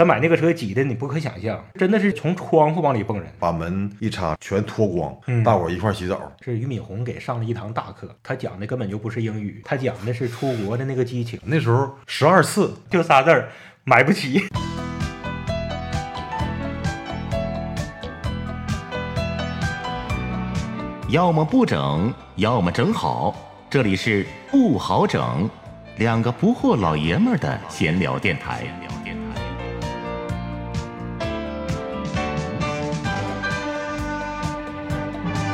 他买那个车挤的你不可想象，真的是从窗户往里蹦人。把门一插，全脱光，嗯大伙儿一块洗澡。是俞敏洪给上了一堂大课，他讲的根本就不是英语，他讲的是出国的那个激情，那时候十二次，就仨字儿，买不起。要么不整，要么整好。这里是不好整，两个不惑老爷们儿的闲聊电台。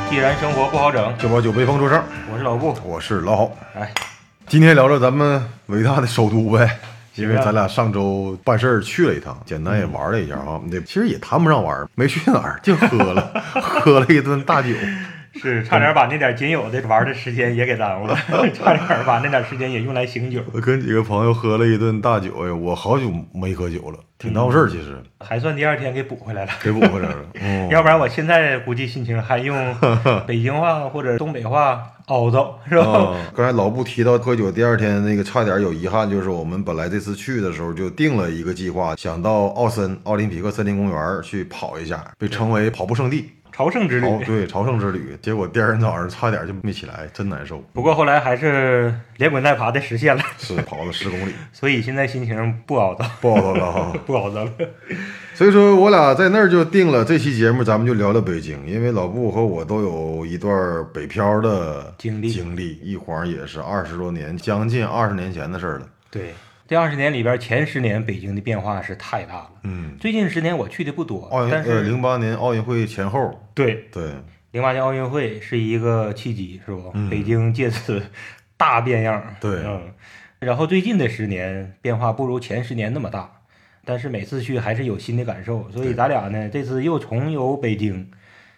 既然生活不好整，就把酒杯放桌上，我是老布，我是老郝。哎，今天聊聊咱们伟大的首都呗，因为咱俩上周办事儿去了一趟，简单也玩了一下啊。那其实也谈不上玩儿，没去哪儿，就喝了，喝了一顿大酒。是差点把那点仅有的玩的时间也给耽误了，差点把那点时间也用来醒酒，我跟几个朋友喝了一顿大酒，哎，我好久没喝酒了，挺闹事儿，其实还算第二天给补回来了。给补回来了。嗯，要不然我现在估计心情还用 北京话或者东北话凹糟，是吧？啊，刚才老布提到喝酒，第二天那个差点有遗憾，就是我们本来这次去的时候就定了一个计划，想到奥森奥林匹克森林公园去跑一下，被称为跑步圣地。朝圣之旅。朝对朝圣之旅，结果第二天早上差点就没起来，真难受。不过后来还是连滚带爬的实现了，是跑了十公里，所以现在心情不好糟，不好了哈。不好糟了。所以说我俩在那儿就定了这期节目，咱们就聊聊北京，因为老布和我都有一段北漂的经历经历一晃也是二十多年，将近二十年前的事儿了。对，这二十年里边，前十年北京的变化是太大了。嗯，最近十年我去的不多奥，运但是呃零八年奥运会前后，对对，零八年奥运会是一个契机，是不？嗯北京借此 大变样。对嗯。然后最近的十年变化不如前十年那么大，但是每次去还是有新的感受，所以咱俩呢这次又重游北京，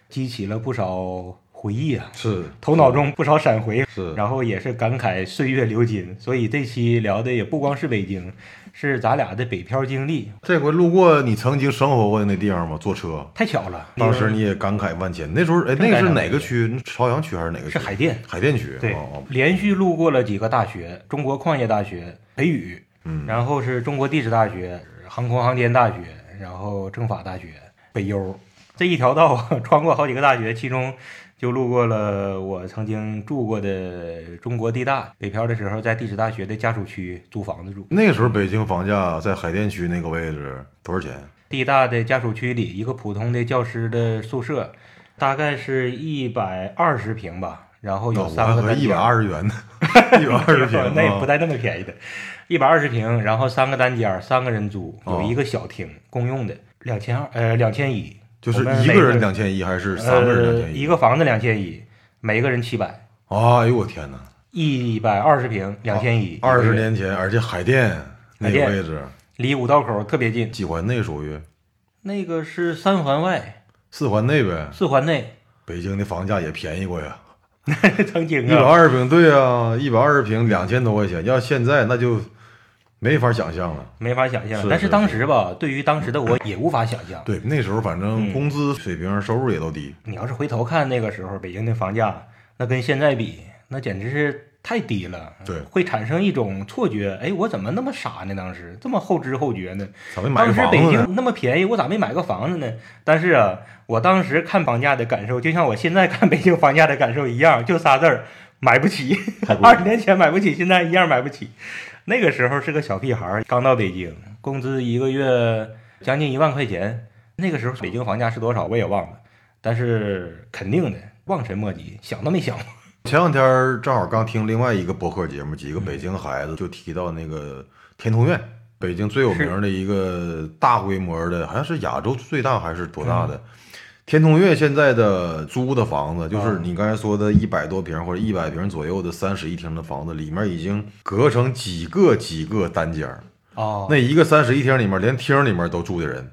激起了不少回忆啊，是头脑中不少闪回，是然后也是感慨岁月流金，所以这期聊的也不光是北京，是咱俩的北漂经历，这回路过你曾经生活过的那地方吗？坐车，太巧了。当时你也感慨万千。那时候，哎，那个是哪个区？朝阳区还是哪个区？是海淀，海淀区。对哦，连续路过了几个大学，中国矿业大学、北语，嗯，然后是中国地质大学、航空航天大学，然后政法大学、北邮，这一条道 穿过好几个大学，其中就路过了我曾经住过的中国地大。北漂的时候，在地质大学的家属区租房子住。那个时候北京房价在海淀区那个位置多少钱？地大的家属区里，一个普通的教师的宿舍，大概是一百二十平吧，然后有三还合一百。二十元呢，一百二十平，那也不啊带那么便宜的，一百二十平，然后三个单间，三个人租，哦有一个小厅公用的，两千二，呃，两千一，就是一个人两千一还是三个人两呃，千一一个房子两千一，每个人七百，哎呦我天哪！一百二十平两千一，二十年前，而且海淀那个位置，离五道口特别近，几环内属于那个是三环外，四环内呗。四环内，北京的房价也便宜过呀，曾经啊一百啊，二十平，对啊，一百二十平两千多块钱，要现在那就没法想象了。没法想象是。但是当时吧，对于当时的我也无法想象。对，那时候反正嗯工资水平、收入也都低。你要是回头看那个时候北京的房价，那跟现在比，那简直是太低了。对会产生一种错觉，哎，我怎么那么傻呢？当时这么后知后觉呢？咋没买个当时北？京那么便宜，我咋没买个房子呢？但是啊，我当时看房价的感受，就像我现在看北京房价的感受一样，就仨字儿：买不起。二十年前买不起，现在一样买不起。那个时候是个小屁孩儿，刚到北京，工资一个月将近一万块钱。那个时候北京房价是多少我也忘了，但是肯定的望尘莫及，想都没想过。前两天正好刚听另外一个博客节目，几个北京孩子就提到那个天通苑，北京最有名的一个大规模的，好像是亚洲最大还是多大的？天通苑现在的租的房子，就是嗯你刚才说的一百多平或者一百平左右的三室一厅的房子，里面已经隔成几个几个单间儿。哦，那一个三室一厅里面，连厅里面都住的人。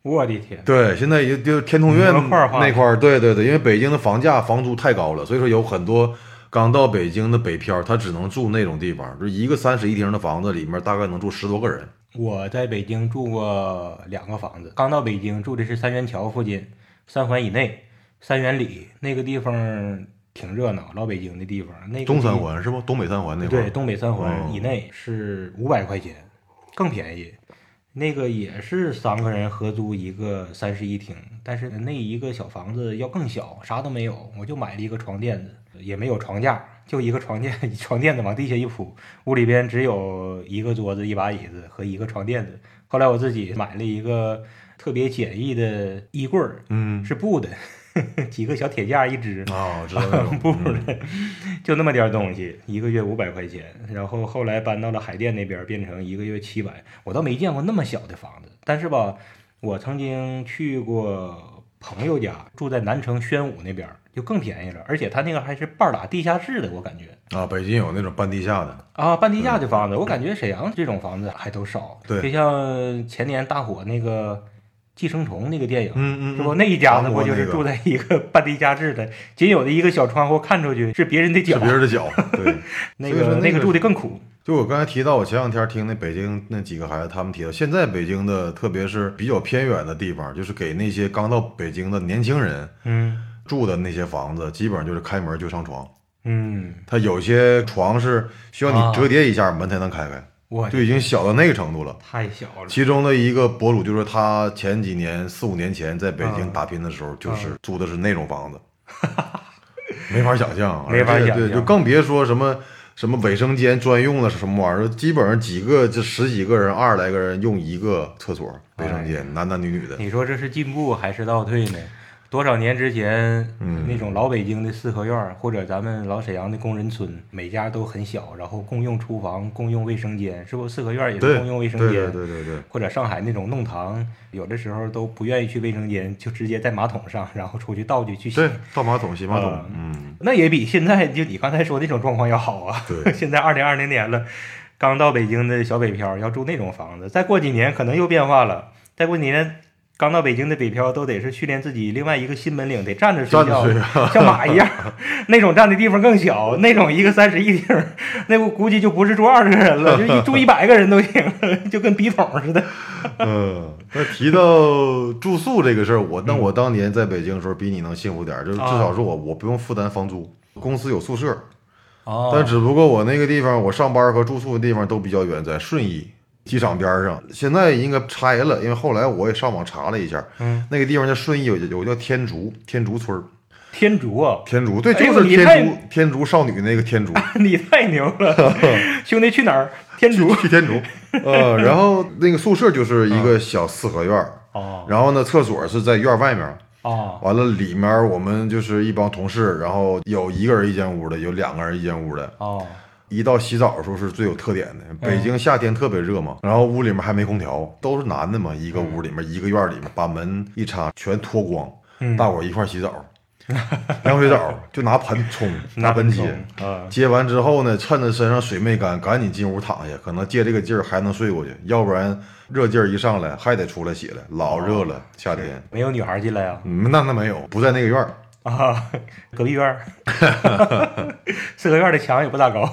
我的天，对，现在也就天通苑那块儿，对对对，因为北京的房价房租太高了，所以说有很多刚到北京的北漂，他只能住那种地方，就一个三室一厅的房子里面大概能住十多个人。我在北京住过两个房子，刚到北京住的是三元桥附近，三环以内，三元里那个地方挺热闹，老北京的地方。那个东三环是不？东北三环那块。对，东北三环哦以内是五百块钱，更便宜。那个也是三个人合租一个三室一厅，但是那一个小房子要更小，啥都没有，我就买了一个床垫子，也没有床架，就一个床垫，床垫子往地下一铺，屋里边只有一个桌子、一把椅子和一个床垫子。后来我自己买了一个特别简易的衣柜儿，嗯是布的，几个小铁架一支，啊，知道那种布的，就那么点儿东西，一个月五百块钱。然后后来搬到了海淀那边，变成一个月七百。我倒没见过那么小的房子，但是吧，我曾经去过朋友家，住在南城宣武那边，就更便宜了，而且他那个还是半打地下室的，我感觉。啊，北京有那种半地下的，啊，半地下的房子，我感觉沈阳这种房子还都少。对就像前年大火那个《寄生虫》那个电影，嗯嗯是不？那一家子不就是住在一个半地下室的，仅有的一个小窗户看出去是别人的脚是，别人的脚，对。那个个那个住的更苦。就我刚才提到，我前两天听那北京那几个孩子他们提到，现在北京的特别是比较偏远的地方，就是给那些刚到北京的年轻人嗯住的那些房子，基本上就是开门就上床。嗯，他有些床是需要啊你折叠一下门才能开开，我就已经小到那个程度了。太小了。其中的一个博主就说，他前几年四五年前在北京啊打拼的时候，就是租的是那种房子，没法想象，没法想象对，就更别说什么什么卫生间专用的什么玩意儿，基本上几个这十几个人、二十来个人用一个厕所、卫生间，男男女女的。你说这是进步还是倒退呢？多少年之前，嗯那种老北京的四合院，或者咱们老沈阳的工人村，每家都很小，然后共用厨房、共用卫生间，是不？四合院也共用卫生对间。对对对对，或者上海那种弄堂，有的时候都不愿意去卫生间，就直接在马桶上，然后出去倒去去洗对。倒马桶、洗马桶啊，嗯，那也比现在就你刚才说那种状况要好啊。对 现在二零二零年了，刚到北京的小北漂要住那种房子，再过几年可能又变化了。再过几年，刚到北京的北漂都得是训练自己另外一个新本领，得站着睡觉像马一样。那种站的地方更小，那种一个三室一厅，那我估计就不是住二十个人了，就一住一百个人都行，就跟笔筒似的。嗯，那提到住宿这个事儿，我那我当年在北京的时候比你能幸福点儿，就是至少是我我不用负担房租，公司有宿舍，哦但只不过我那个地方我上班和住宿的地方都比较远，在顺义机场边上，现在应该拆了，因为后来我也上网查了一下，嗯，那个地方叫顺义有有个叫天竺天竺村儿，天竺啊，天竺对，就是天竺天竺少女那个天竺，你太牛了，兄弟去哪儿？天竺。去天竺，呃，然后那个宿舍就是一个小四合院儿，哦。然后呢厕所是在院儿外面儿。哦。完了，里面我们就是一帮同事，然后有一个人一间屋的，有两个人一间屋的。哦一到洗澡的时候是最有特点的。北京夏天特别热嘛，然后屋里面还没空调，都是男的嘛，一个屋里面，一个院里面，把门一插，全脱光，嗯大伙儿一块儿洗澡，凉水澡就拿盆冲，拿盆接。啊，接完之后呢，趁着身上水没干，赶紧进屋躺下，可能借这个劲儿还能睡过去，要不然热劲儿一上来还得出来洗了，老热了，夏天。没有女孩进来呀？嗯，那那没有，不在那个院儿。啊，隔壁院儿，四合院的墙也不咋高，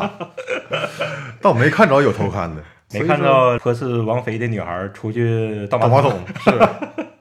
倒没看着有偷看的，没看到颇似王菲的女孩出去倒倒马桶。是，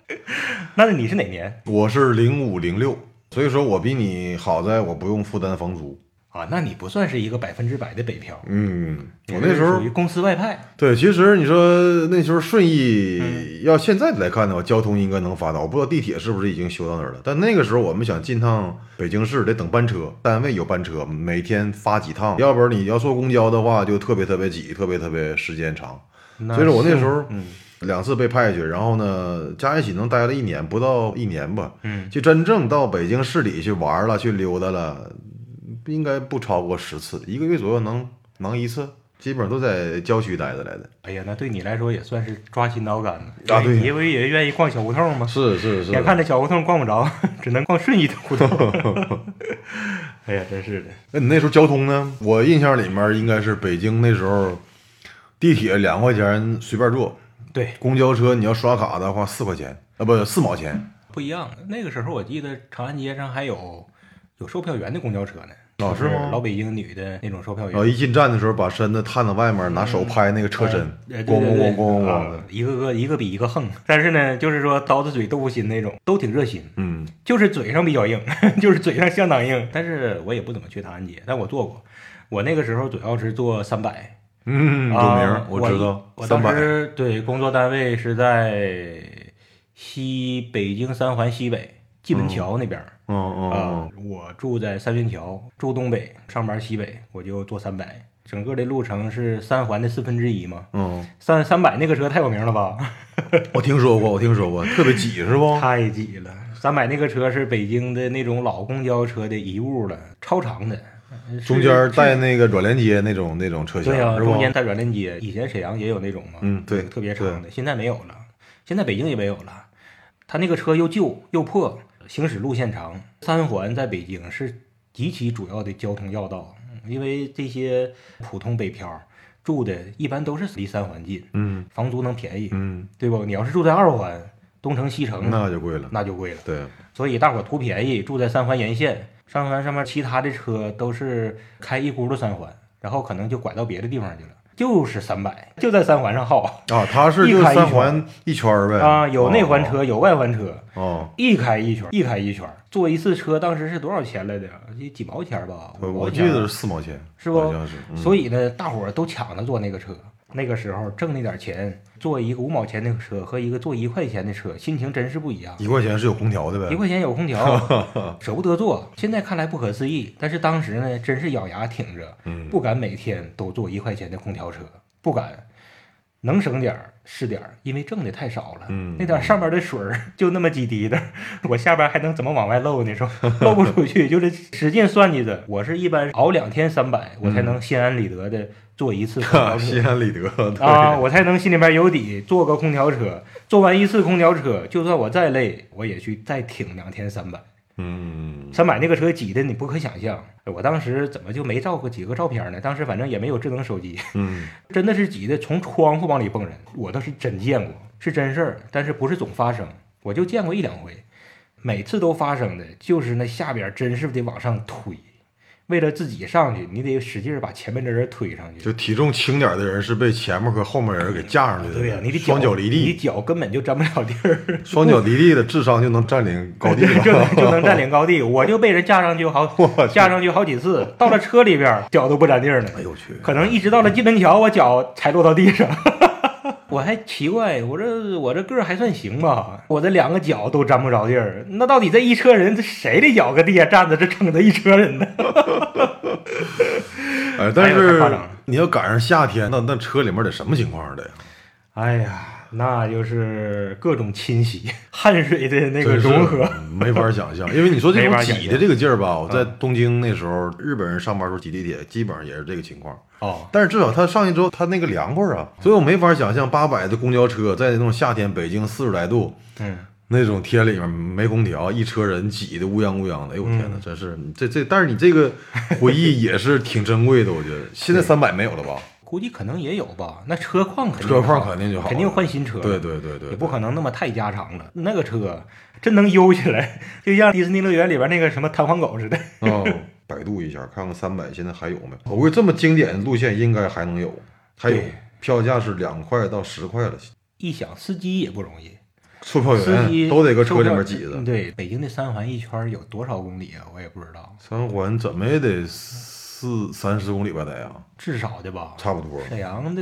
那你是哪年？我是零五零六，所以说我比你好在我不用负担房租。啊？那你不算是一个百分之百的北漂，嗯，我那时候属于公司外派。对，其实你说那时候顺义，要现在来看的话，交通应该能发达。我不知道地铁是不是已经修到那儿了，但那个时候我们想进趟北京市得等班车，单位有班车，每天发几趟，要不然你要坐公交的话就特别特别挤，特别特别时间长。所以说我那时候嗯两次被派去，然后呢，加一起能待了一年，不到一年吧。嗯，就真正到北京市里去玩了，去溜达了，应该不超过十次，一个月左右能能一次，基本上都在郊区待着来的。哎呀，那对你来说也算是抓心挠肝的。啊对因为也愿意逛小胡同嘛。是是是眼看着小胡同逛不着，只能逛顺义的胡同。哎呀，真是的。那你那时候交通呢？我印象里面应该是北京那时候，地铁两块钱随便坐，对，公交车你要刷卡的话四块钱啊，不四毛钱。不一样。那个时候我记得长安街上还有有售票员的公交车呢，就是哦吗老北京女的那种售票员然后。一进站的时候，把身子探到外面，拿手拍那个车身，呃咣咣咣咣咣啊的。一个个一个比一个横，但是呢，就是说刀子嘴豆腐心那种，都挺热心，嗯，就是嘴上比较硬，就是嘴上相当硬。但是我也不怎么去长安街，但我做过，我那个时候主要是做三百，嗯，有我知道，我当时对工作单位是在西北京三环西北蓟门桥那边儿嗯嗯啊嗯，，我住在三元桥，住东北，上班西北，我就坐三百。整个的路程是三环的四分之一嘛，嗯，三三百那个车太有名了吧？我听说过，我听说过，特别挤是不？太挤了。三百那个车是北京的那种老公交车的遗物了，超长的，中间带那个软连接那种那种车厢对呀、是不中？间带软连接。以前沈阳也有那种嘛，嗯对特别长的，现在没有了，现在北京也没有了。他那个车又旧又破，行驶路线长。三环在北京是极其主要的交通要道，因为这些普通北漂住的一般都是离三环近，嗯房租能便宜，嗯，对不？你要是住在二环，东城西城，那就贵了。那就贵了。对，所以大伙图便宜，住在三环沿线，三环上面其他的车都是开一轱辘三环，然后可能就拐到别的地方去了，就是三百，就在三环上耗啊，它是 一开一圈三环一圈儿呗。啊，有内环车，有外环车，哦。一开一圈，一开一圈，坐一次车当时是多少钱来着？几几毛钱吧？我记得是四毛钱，是不好像是。嗯所以呢，大伙儿都抢着坐那个车。那个时候挣那点钱，坐一个五毛钱的车和一个坐一块钱的车，心情真是不一样。一块钱是有空调的呗。一块钱有空调，舍不得坐。现在看来不可思议，但是当时呢，真是咬牙挺着，嗯不敢每天都坐一块钱的空调车，不敢。能省点儿是点儿，因为挣的太少了。嗯那点上边的水儿就那么几滴的，我下边还能怎么往外漏呢？说漏不出去，就是使劲算计着。我是一般熬两天三百，我才能心安理得的坐一次空调车。心安理得。对啊，我才能心里边有底，坐个空调车，坐完一次空调车，就算我再累，我也去再挺两天三百。嗯，三百那个车挤的你不可想象，我当时怎么就没照过几个照片呢？当时反正也没有智能手机，嗯，真的是挤的从窗户往里蹦人，我倒是真见过，是真事儿，但是不是总发生，我就见过一两回，每次都发生的就是那下边真是得往上推，为了自己上去，你得使劲儿把前面的人推上去。就体重轻点的人是被前面和后面人给架上去的。对呀、你的双脚离地你，脚根本就沾不了地儿。双脚离地的智商就能占领高地对，就。能就能占领高地。我就被人架上去好 架上去好几次，到了车里边脚都不沾地儿呢。哎呦我去！可能一直到了金门桥，我脚才落到地上。我还奇怪，我这我这个儿还算行吧，我这两个脚都沾不着地儿。那到底这一车人，这谁的脚搁地下站着，这撑着一车人呢？哎，但是了你要赶上夏天，那那车里面得什么情况的呀？哎呀，那就是各种侵袭，汗水的那个融合。没法想象。因为你说这种挤的这个劲儿吧，我在嗯东京那时候，日本人上班时候挤地铁，基本上也是这个情况。哦，但是至少他上去之后，他那个凉快啊，所以我没法想象八百的公交车在那种夏天，北京四十来度嗯，那种天里面没空调，一车人挤得乌泱乌泱的，哎呦我天哪，嗯真是这这，但是你这个回忆也是挺珍贵的，我觉得。现在 三百没有了吧？估计可能也有吧。那车况肯定车况肯定就好，肯定换新车了。对对对对，也不可能那么太加长了。那个车真能悠起来，就像迪士尼乐园里边那个什么弹簧狗似的。哦，百度一下看看三百现在还有没？我估计这么经典的路线应该还能有，还有票价是两块到十块了，一想司机也不容易，售票司机员都得搁车里面挤着。对，北京的三环一圈有多少公里啊？我也不知道，三环怎么也得四三十公里吧，得呀，至少的吧。差不多。沈阳的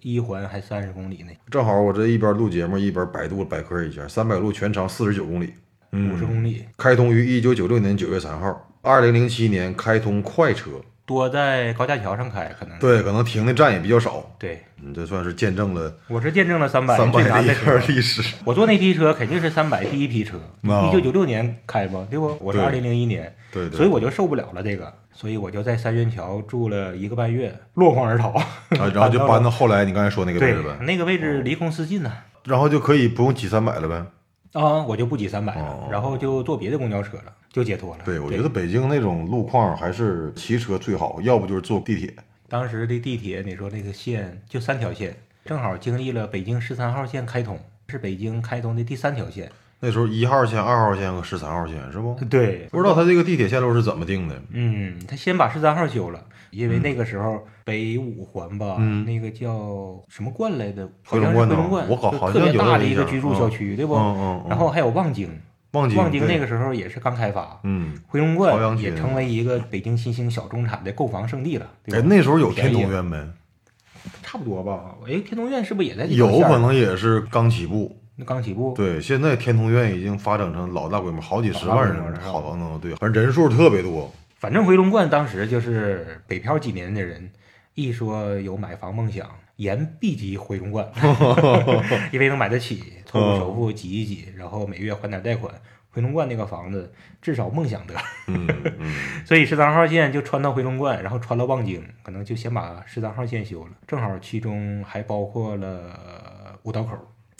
一环还三十公里呢，正好我这一边录节目一边百度百科一下，三百路全长四十九公里，五十公里，开通于一九九六年九月三号，二零零七年开通快车。多在高架桥上开，可能。对，可能停的站也比较少，对，你，这算是见证了我是见证了三百三百的一最难的车段。历史。我坐那批车肯定是三百第一批车，哦一九九六年开吧，对不？我是二零零一年，对对，所以我就受不了了这个，所以我就在三元桥住了一个半月，落荒而逃。啊，然后就搬到后来你刚才说那个位置呗，，那个位置离公司近呢、然后就可以不用挤三百了呗。啊，我就不挤三百了，哦然后就坐别的公交车了，就解脱了。对，我觉得北京那种路况还是骑车最好，要不就是坐地铁。当时的地铁，你说那个线就三条线，正好经历了北京十三号线开通，是北京开通的第三条线。那时候一号线、二号线和十三号线是不？对，不知道他这个地铁线路是怎么定的。嗯，他先把十三号修了，因为那个时候北五环吧，嗯那个叫什么观来的，好回龙观呢像是回龙观，我搞就特别好像有大的一个居住小区，对不？嗯嗯，然后还有望京，望京，望京那个时候也是刚开发，嗯，回龙观区也成为一个北京新兴小中产的购房圣地了。哎，那时候有天通苑没？差不多吧？哎，天通苑是不是也在有可能也是刚起步。那刚起步？对，现在天通苑已经发展成老大规模，好几十万人，好能对，反正人数特别多。反正回龙观当时就是北漂几年的人，一说有买房梦想，言必及回龙观，因为能买得起，凑合首付挤一挤，然后每月还点贷款。回龙观那个房子至少梦想得，嗯嗯，所以十三号线就穿到回龙观，然后穿到望京，可能就先把十三号线修了。正好其中还包括了五道口，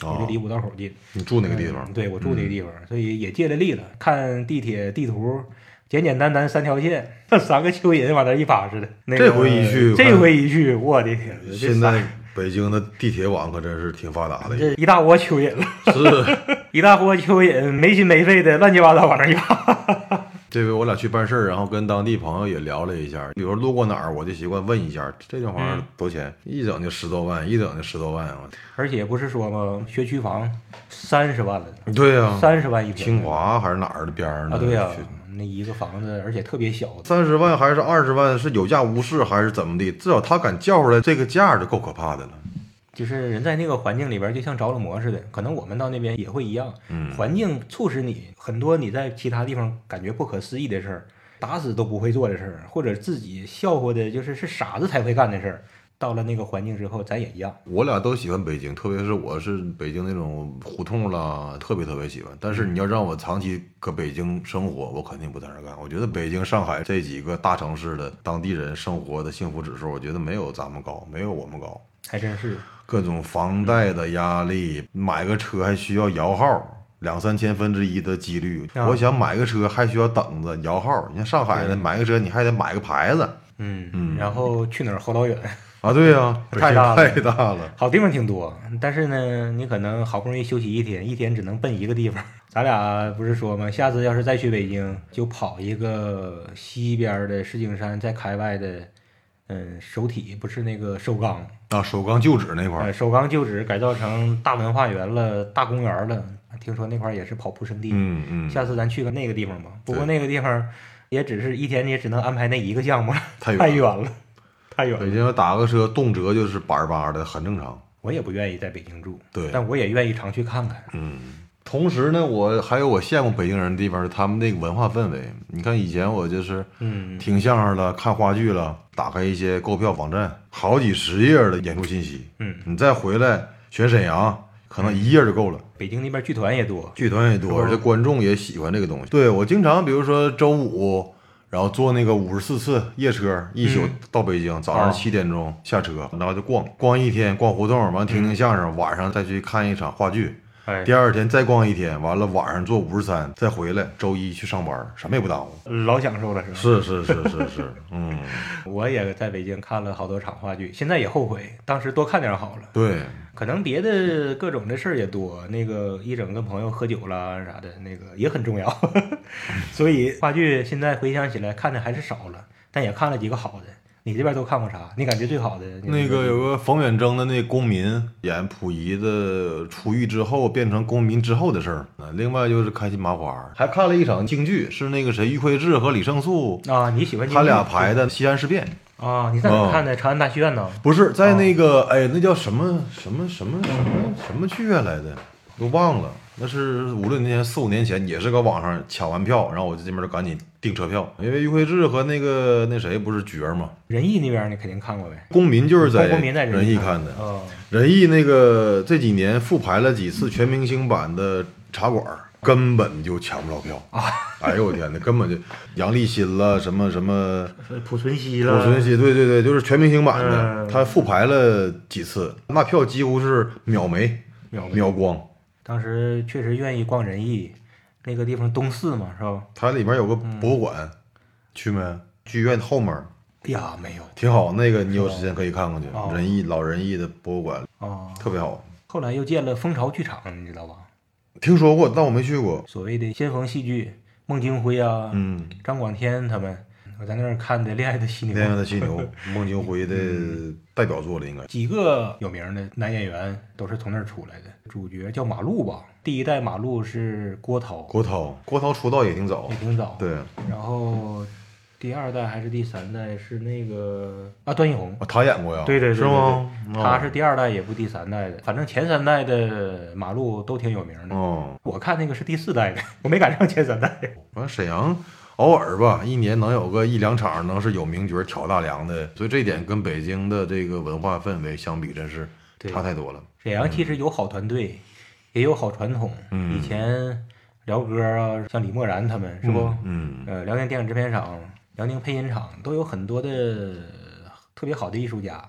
我就离五道口近。你住哪个地方嗯？对我住那个地方，所以也借了力了。看地铁地图，简简单单三条线，三个蚯蚓往那一趴似的。那个这回一去这回一去，我的天！这现在北京的地铁网可真是挺发达的，这一大窝蚯蚓了，是。一大窝蚯蚓，没心没肺的乱七八糟往那一趴。这回我俩去办事儿，然后跟当地朋友也聊了一下，比如路过哪儿，我就习惯问一下这地方嗯多少钱，一整就十多万，一整就十多万啊！而且不是说吗？学区房三十万了，对呀、三十万一平。清华还是哪儿的边儿呢？啊，对呀、那一个房子，而且特别小，三十万还是二十万，是有价无市还是怎么的？至少他敢叫出来这个价就够可怕的了。就是人在那个环境里边，就像着了魔似的。可能我们到那边也会一样，嗯环境促使你很多你在其他地方感觉不可思议的事儿，打死都不会做的事儿，或者自己笑话的，就是是傻子才会干的事儿。到了那个环境之后，咱也一样。我俩都喜欢北京，特别是我是北京那种胡同啦，特别特别喜欢。但是你要让我长期搁北京生活，我肯定不在那儿干。我觉得北京、上海这几个大城市的当地人生活的幸福指数，我觉得没有咱们高，没有我们高。还真是，各种房贷的压力，买个车还需要摇号，两三千分之一的几率。啊我想买个车还需要等着摇号。你像上海的买个车，你还得买个牌子嗯嗯然后去哪儿齁老远，啊。对呀、太大太大了。好地方挺多，但是呢，你可能好不容易休息一天，一天只能奔一个地方。咱俩不是说吗？下次要是再去北京，就跑一个西边的石景山，再开外的，嗯，首体不是那个首钢，啊，首钢旧址那块呃，儿，首钢旧址改造成大文化园了、大公园了。听说那块儿也是跑步圣地。嗯嗯，下次咱去个那个地方吧。不过那个地方也只是一天，也只能安排那一个项目，太 太远了。太远了。北京要打个车，动辄就是百儿八的，很正常。我也不愿意在北京住，对但我也愿意常去看看。嗯，同时呢，我还有我羡慕北京人的地方是他们那个文化氛围。你看以前我就是嗯，听相声了、看话剧了，打开一些购票网站，好几十页的演出信息。嗯，你再回来选沈阳，可能一页就够了。北京那边剧团也多，剧团也多，而且观众也喜欢这个东西。对我经常，比如说周五，然后坐那个五十四次夜车，一宿嗯到北京，早上啊七点钟下车，然后就逛逛一天，逛胡同，完听听相声，晚上再去看一场话剧。哎第，二天再逛一天，完了晚上坐五十三，再回来，周一去上班，什么也不耽误。老享受了是吧？是是是是是，嗯，我也在北京看了好多场话剧，现在也后悔当时多看点好了。对，可能别的各种的事儿也多，那个一整跟朋友喝酒啦啥的，那个也很重要。所以话剧现在回想起来看的还是少了，但也看了几个好的。你这边都看过啥？你感觉最好的？那个有个冯远征的那公民演溥仪的出狱之后变成公民之后的事儿。啊另外就是开心麻花，还看了一场京剧，是那个谁，于魁智和李胜素啊，你喜欢京他俩排的《西安事变》，啊？你在哪看的？长安大戏院呢？不是在那个哎，那叫什么什么什么什么什么剧院来的，都忘了。那是五六年前、四五年前，也是搁网上抢完票，然后我就这边就赶紧订车票，因为于魁智和那个那谁不是角儿嘛。仁义那边你肯定看过呗？公民就是在公民在仁义看的，哦，仁义那个这几年复排了几次全明星版的茶馆儿，根本就抢不着票啊！哎呦我天哪，根本就杨立新了，什么什么濮存昕了濮，存昕，对对对，就是全明星版的，嗯他复排了几次，那票几乎是秒没秒没秒光。当时确实愿意逛仁义，那个地方东四嘛，是吧？它里面有个博物馆，去没？剧院后面哎呀，没有挺好，那个你有时间可以看看去哦，仁义老仁义的博物馆啊。特别好。后来又建了蜂巢剧场，你知道吧？听说过，但我没去过。所谓的先锋戏剧，孟京辉啊，嗯，张广天他们，我在那儿看的《恋爱的犀牛《恋爱的犀牛》，孟京辉的代表作了，应该。几个有名的男演员都是从那儿出来的。主角叫马路吧，第一代马路是郭涛，郭涛，郭涛出道也挺早也，挺早。对，然后第二代还是第三代是那个啊段奕宏，啊他演过呀？对对对是吗？他是第二代也不第三代的，反正前三代的马路都挺有名的。哦，我看那个是第四代的，我没赶上前三代。完沈阳偶尔吧，一年能有个一两场能是有名角挑大梁的，所以这一点跟北京的这个文化氛围相比，真是对差太多了。沈阳其实有好团队，也有好传统。嗯以前辽歌啊，像李默然他们是不？嗯，呃，辽宁电影制片厂、辽宁配音厂都有很多的特别好的艺术家。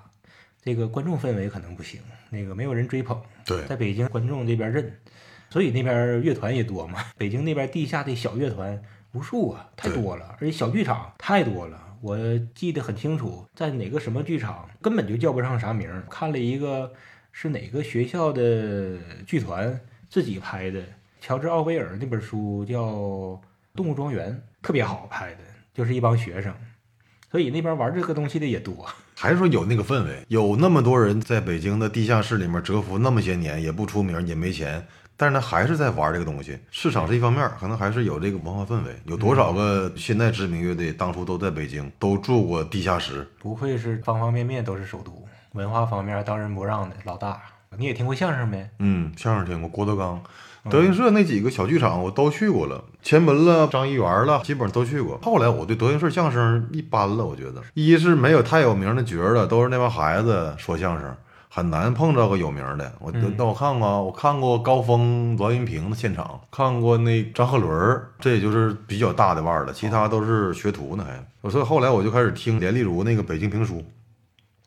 这个观众氛围可能不行，那个没有人追捧。对，在北京观众这边认，所以那边乐团也多嘛。北京那边地下的小乐团无数啊，太多了，而且小剧场太多了。我记得很清楚，在哪个什么剧场根本就叫不上啥名儿，看了一个是哪个学校的剧团自己拍的，乔治奥威尔那本书叫《动物庄园》，特别好拍的，就是一帮学生，所以那边玩这个东西的也多。还是说有那个氛围，有那么多人在北京的地下室里面蛰伏那么些年，也不出名，也没钱，但是他还是在玩这个东西。市场是一方面，可能还是有这个文化氛围。有多少个现在知名乐队当初都在北京，都住过地下室？不愧是方方面面都是首都，文化方面当仁不让的老大。你也听过相声没？嗯，相声听过郭德纲。德云社那几个小剧场我都去过了，前门了、张一元了，基本上都去过。后来我对德云社相声一般了，我觉得一是没有太有名的角儿了，都是那帮孩子说相声，很难碰着个有名的。我嗯那我看过，我看过高峰、栾云平的现场，看过那张鹤伦，这也就是比较大的腕儿了，其他都是学徒呢还。所以后来我就开始听连丽如那个北京评书，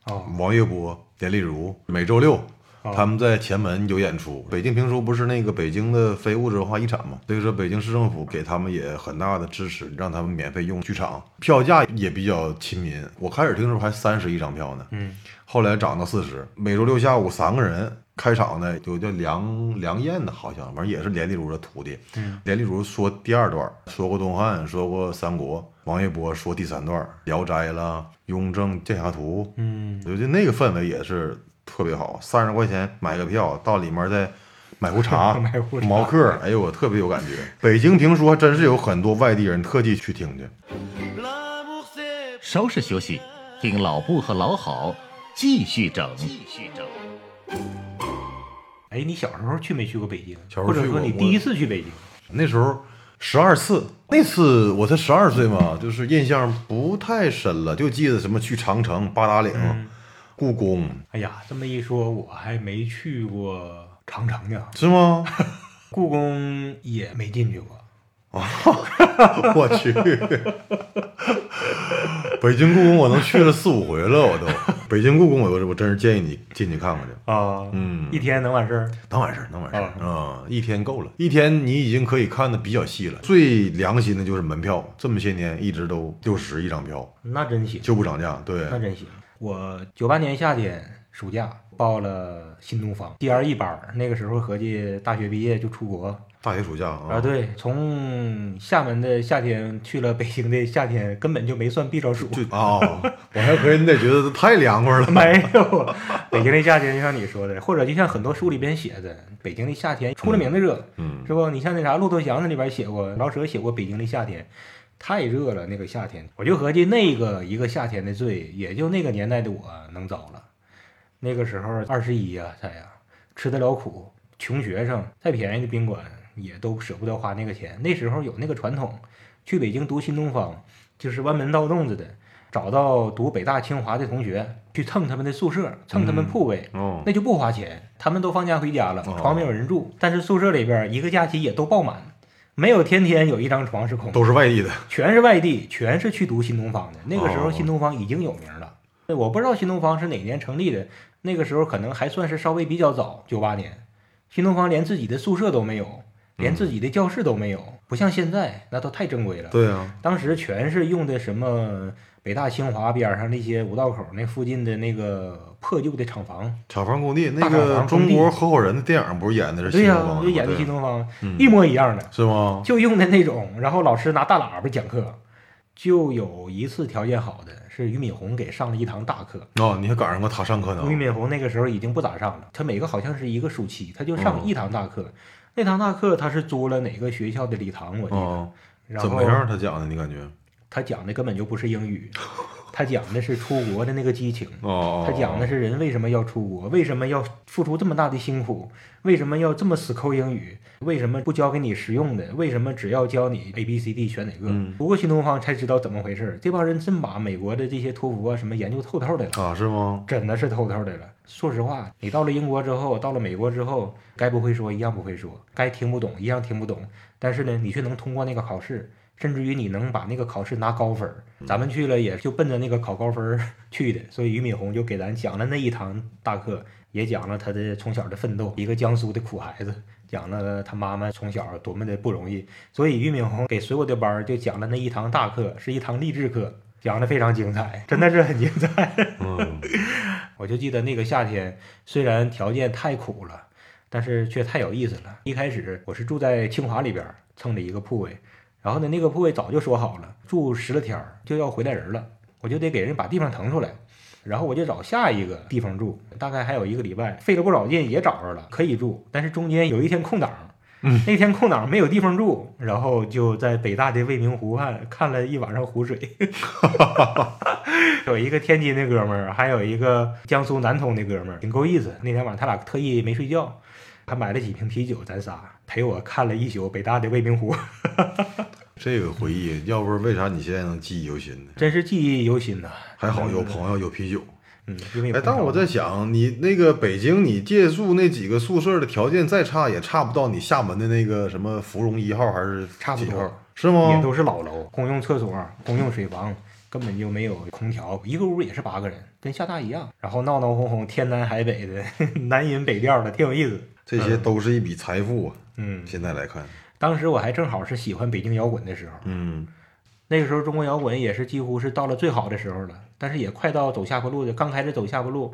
哦，王月波、连丽如，每周六哦他们在前门有演出。北京评书不是那个北京的非物质文化遗产嘛？所以说北京市政府给他们也很大的支持，让他们免费用剧场，票价也比较亲民。我开始听的时候还三十一张票呢，嗯，后来涨到四十。每周六下午三个人。开场呢，有叫梁梁燕的，好像反正也是连丽如的徒弟。嗯，连丽如说第二段，说过东汉，说过三国。王一博说第三段，《聊斋》啦，《雍正剑侠图》。嗯，我觉得那个氛围也是特别好，三十块钱买个票，到里面再买壶茶、买壶茶毛克，哎呦，我特别有感觉。北京评书还真是有很多外地人特地去听去。稍事休息，听老布和老好继续整。继续整。哎，你小时候去没去过北京？小时候或者去过我说你第一次去北京？那时候十二次，那次我才十二岁嘛，就是印象不太深了，就记得什么去长城、八达岭、嗯故宫，哎呀，这么一说，我还没去过长城呢，是吗？故宫也没进去过。我去，北京故宫我能去了四五回了，我都。北京故宫我我真是建议你进去看看去。啊，嗯一天能完事儿？能完事儿，能完事儿啊、一天够了，一天你已经可以看的比较细了。最良心的就是门票，这么些年一直都六十一张票，那真行，就不涨价。对，那真行。我九八年夏天暑假报了新东方 DRE 班儿，那个时候合计大学毕业就出国大学暑假啊，啊。对，从厦门的夏天去了北京的夏天，根本就没算避着暑。就啊、我还合计你得觉得太凉快了。没有，北京的夏天就像你说的，或者就像很多书里边写的，北京的夏天出了名的热，嗯，是不？你像那啥《骆驼祥子》里边写过，老舍写过北京的夏天，太热了，那个夏天，我就合计那个一个夏天的罪，也就那个年代的我能遭了。那个时候二十一啊，才呀，吃得了苦，穷学生，再便宜的宾馆也都舍不得花那个钱。那时候有那个传统，去北京读新东方，就是弯门盗洞子的，找到读北大清华的同学去蹭他们的宿舍，蹭他们铺位。哦，那就不花钱，他们都放假回家了，哦床没有人住，但是宿舍里边一个假期也都爆满，没有天天有一张床是空的，都是外地的。全是外地，全是去读新东方的。那个时候哦新东方已经有名了，我不知道新东方是哪年成立的，那个时候可能还算是稍微比较早，九八年，新东方连自己的宿舍都没有，连自己的教室都没有，不像现在那都太正规了。对啊，当时全是用的什么北大清华边上那些五道口那附近的那个破旧的厂房。厂房工地那个中国合伙人的电影不是演的是对呀、新东方？就演的新东方，嗯一模一样的，是吗？就用的那种。然后老师拿大喇叭讲课，就有一次条件好的是俞敏洪给上了一堂大课。哦，你还赶上过他上课呢？俞敏洪那个时候已经不咋上了，他每个好像是一个暑期，他就上嗯一堂大课。那堂大课他是租了哪个学校的礼堂，我记得。哦，然后怎么样？他讲的你感觉？他讲的根本就不是英语，他讲的是出国的那个激情。哦，他讲的是人为什么要出国，为什么要付出这么大的辛苦，为什么要这么死抠英语，为什么不教给你实用的，为什么只要教你 A B C D 选哪个？嗯读过新东方才知道怎么回事儿。这帮人真把美国的这些托福啊什么研究透透的了。啊，是吗？真的是透透的了。说实话，你到了英国之后，到了美国之后，该不会说一样不会说，该听不懂一样听不懂。但是呢，你却能通过那个考试，甚至于你能把那个考试拿高分儿。咱们去了也就奔着那个考高分儿 去的，所以俞敏洪就给咱讲了那一堂大课，也讲了他的从小的奋斗，一个江苏的苦孩子。讲了他妈妈从小多么的不容易，所以俞敏洪给所有的班儿就讲了那一堂大课，是一堂励志课，讲的非常精彩，真的是很精彩。嗯，我就记得那个夏天，虽然条件太苦了，但是却太有意思了。一开始我是住在清华里边儿蹭的一个铺位，然后呢，那个铺位早就说好了，住十来天儿就要回来人了，我就得给人把地方腾出来，然后我就找下一个地方住，大概还有一个礼拜，费了不少劲也找着了，可以住，但是中间有一天空档。那天空档没有地方住，然后就在北大的未名湖畔看了一晚上湖水。有一个天津的哥们儿，还有一个江苏南通的哥们儿，挺够意思。那天晚上他俩特意没睡觉，还买了几瓶啤酒，咱仨陪我看了一宿北大的未名湖，这个回忆，要不是为啥你现在能记忆犹新呢？真是记忆犹新呐。还好有朋友有啤酒。嗯，因为有哎，但我在想，你那个北京，你借宿那几个宿舍的条件再差，也差不到你厦门的那个什么芙蓉一号还是差不多是吗？也都是老楼，公用厕所、公用水房，根本就没有空调，一个屋也是八个人，跟厦大一样。然后闹闹哄哄，天南海北的，南音北调的，挺有意思。这些都是一笔财富啊！嗯，现在来看，当时我还正好是喜欢北京摇滚的时候，嗯，那个时候中国摇滚也是几乎是到了最好的时候了，但是也快到走下坡路的，刚开始走下坡路。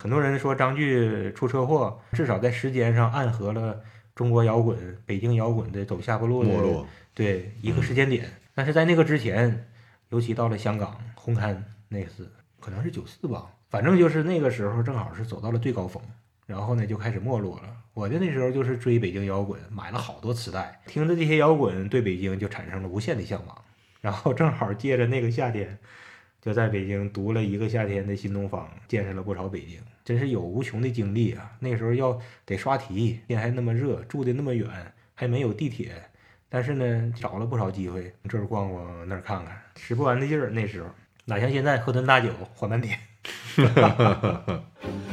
很多人说张炬出车祸，至少在时间上暗合了中国摇滚、北京摇滚的走下坡路的对一个时间点。但是在那个之前，尤其到了香港红磡那次，可能是九四吧，反正就是那个时候正好是走到了最高峰，然后呢就开始没落了。我的那时候就是追北京摇滚，买了好多磁带，听着这些摇滚，对北京就产生了无限的向往。然后正好借着那个夏天，就在北京读了一个夏天的新东方，见识了不少北京，真是有无穷的经历啊！那时候要得刷题，天还那么热，住的那么远，还没有地铁，但是呢，找了不少机会，这儿逛逛那儿看看，使不完的劲儿。那时候哪像现在喝顿大酒缓半天。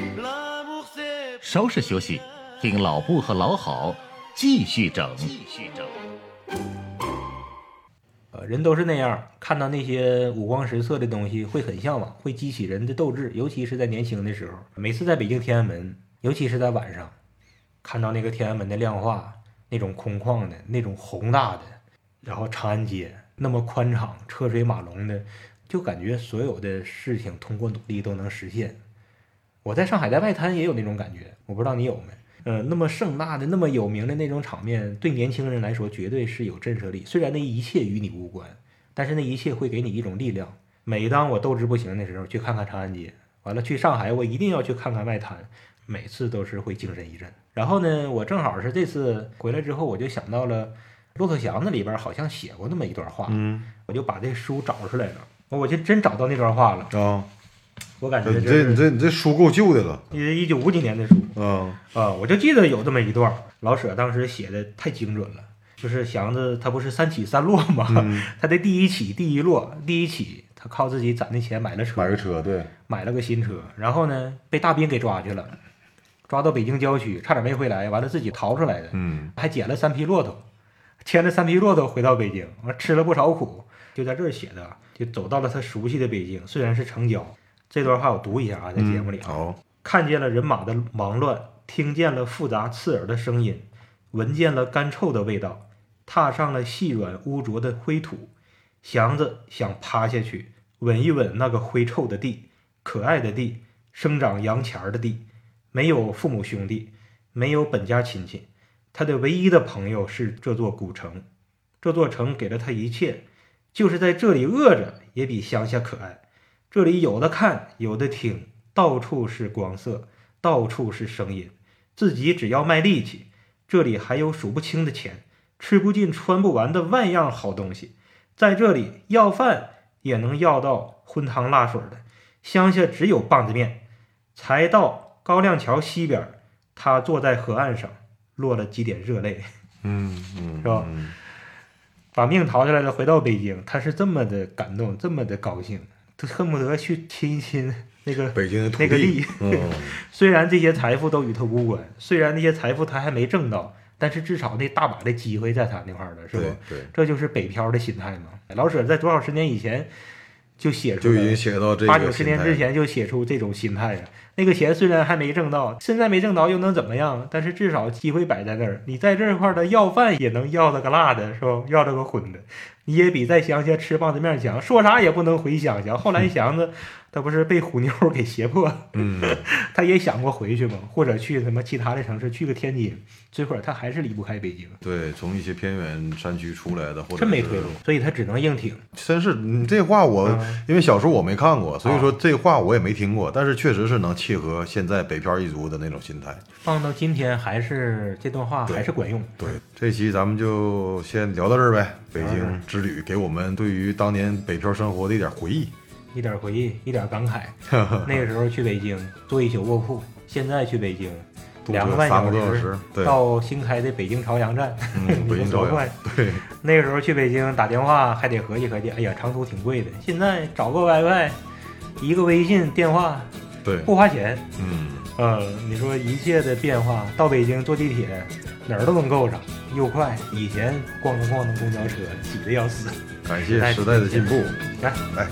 稍事休息，听老布和老好继续整。继续整。呃，人都是那样，看到那些五光十色的东西会很向往，会激起人的斗志，尤其是在年轻的时候。每次在北京天安门，尤其是在晚上，看到那个天安门的亮化，那种空旷的、那种宏大的，然后长安街那么宽敞、车水马龙的，就感觉所有的事情通过努力都能实现。我在上海在外滩也有那种感觉，我不知道你有没？呃，那么盛大的、那么有名的那种场面，对年轻人来说绝对是有震慑力。虽然那一切与你无关，但是那一切会给你一种力量。每当我斗志不行的时候，去看看长安街，完了去上海，我一定要去看看外滩，每次都是会精神一振。然后呢，我正好是这次回来之后，我就想到了骆驼祥子里边好像写过那么一段话，嗯我就把这书找出来了，我就真找到那段话了。啊，我感觉你这你这你这书够旧的了，一九五几年的书，啊，啊，我就记得有这么一段，老舍当时写的太精准了。就是祥子他不是三起三落吗？嗯 他的第一起第一落，第一起他靠自己攒的钱买了车，买个车，对，买了个新车，然后呢被大兵给抓去了，抓到北京郊区，差点没回来，完了自己逃出来的，嗯还捡了三匹骆驼，牵着三匹骆驼回到北京，完吃了不少苦，就在这儿写的，就走到了他熟悉的北京，虽然是城郊。这段话我读一下啊，在节目里啊，好，看见了人马的忙乱，听见了复杂刺耳的声音，闻见了干臭的味道，踏上了细软污浊的灰土。祥子想趴下去吻一吻那个灰臭的地，可爱的地，生长洋钱儿的地，没有父母兄弟，没有本家亲戚，他的唯一的朋友是这座古城。这座城给了他一切，就是在这里饿着也比乡下可爱。这里有的看，有的听，到处是光色，到处是声音。自己只要卖力气，这里还有数不清的钱，吃不尽、穿不完的万样好东西。在这里要饭也能要到荤汤辣水的，乡下只有棒子面。才到高亮桥西边，他坐在河岸上，落了几点热泪，嗯嗯，是吧嗯把命逃下来了，回到北京，他是这么的感动，这么的高兴，他恨不得去亲一亲那个北京那个地 虽然这些财富都与他无关，虽然那些财富他还没挣到，但是至少那大把的机会在他那块儿了，是对吧？对，这就是北漂的心态嘛。老舍在多少十年以前就写出就已经，写到这八九十年之前就写出这种心态了。那个钱虽然还没挣到，现在没挣到又能怎么样？但是至少机会摆在那儿，你在这块儿的要饭也能要着个辣的，是吧？要着个荤的，你也比在乡下吃棒子面强。说啥也不能回乡下。后来祥子他不是被虎妞给胁迫，嗯，他也想过回去嘛，或者去什么其他的城市，去个天津，这会儿他还是离不开北京，对，从一些偏远山区出来的，或者真没退路，所以他只能硬挺。真是你这话我，嗯因为小时候我没看过，所以啊说这话我也没听过，但是确实是能契合现在北漂一族的那种心态。放到今天还是这段话还是管用。对，这期咱们就先聊到这儿呗。北京之旅给我们对于当年北漂生活的一点回忆。一点回忆，一点感慨。那个时候去北京坐一宿卧铺，现在去北京两个半小时时，对，到新开的北京朝阳站，北京朝阳说多快？，对，那个时候去北京打电话还得合计合计，哎呀，长途挺贵的。现在找个 WiFi，一个微信电话对，不花钱。嗯，呃，你说一切的变化，到北京坐地铁哪儿都能够上，又快。以前咣当咣当公交车挤得要死。感谢时代的进步。来，来，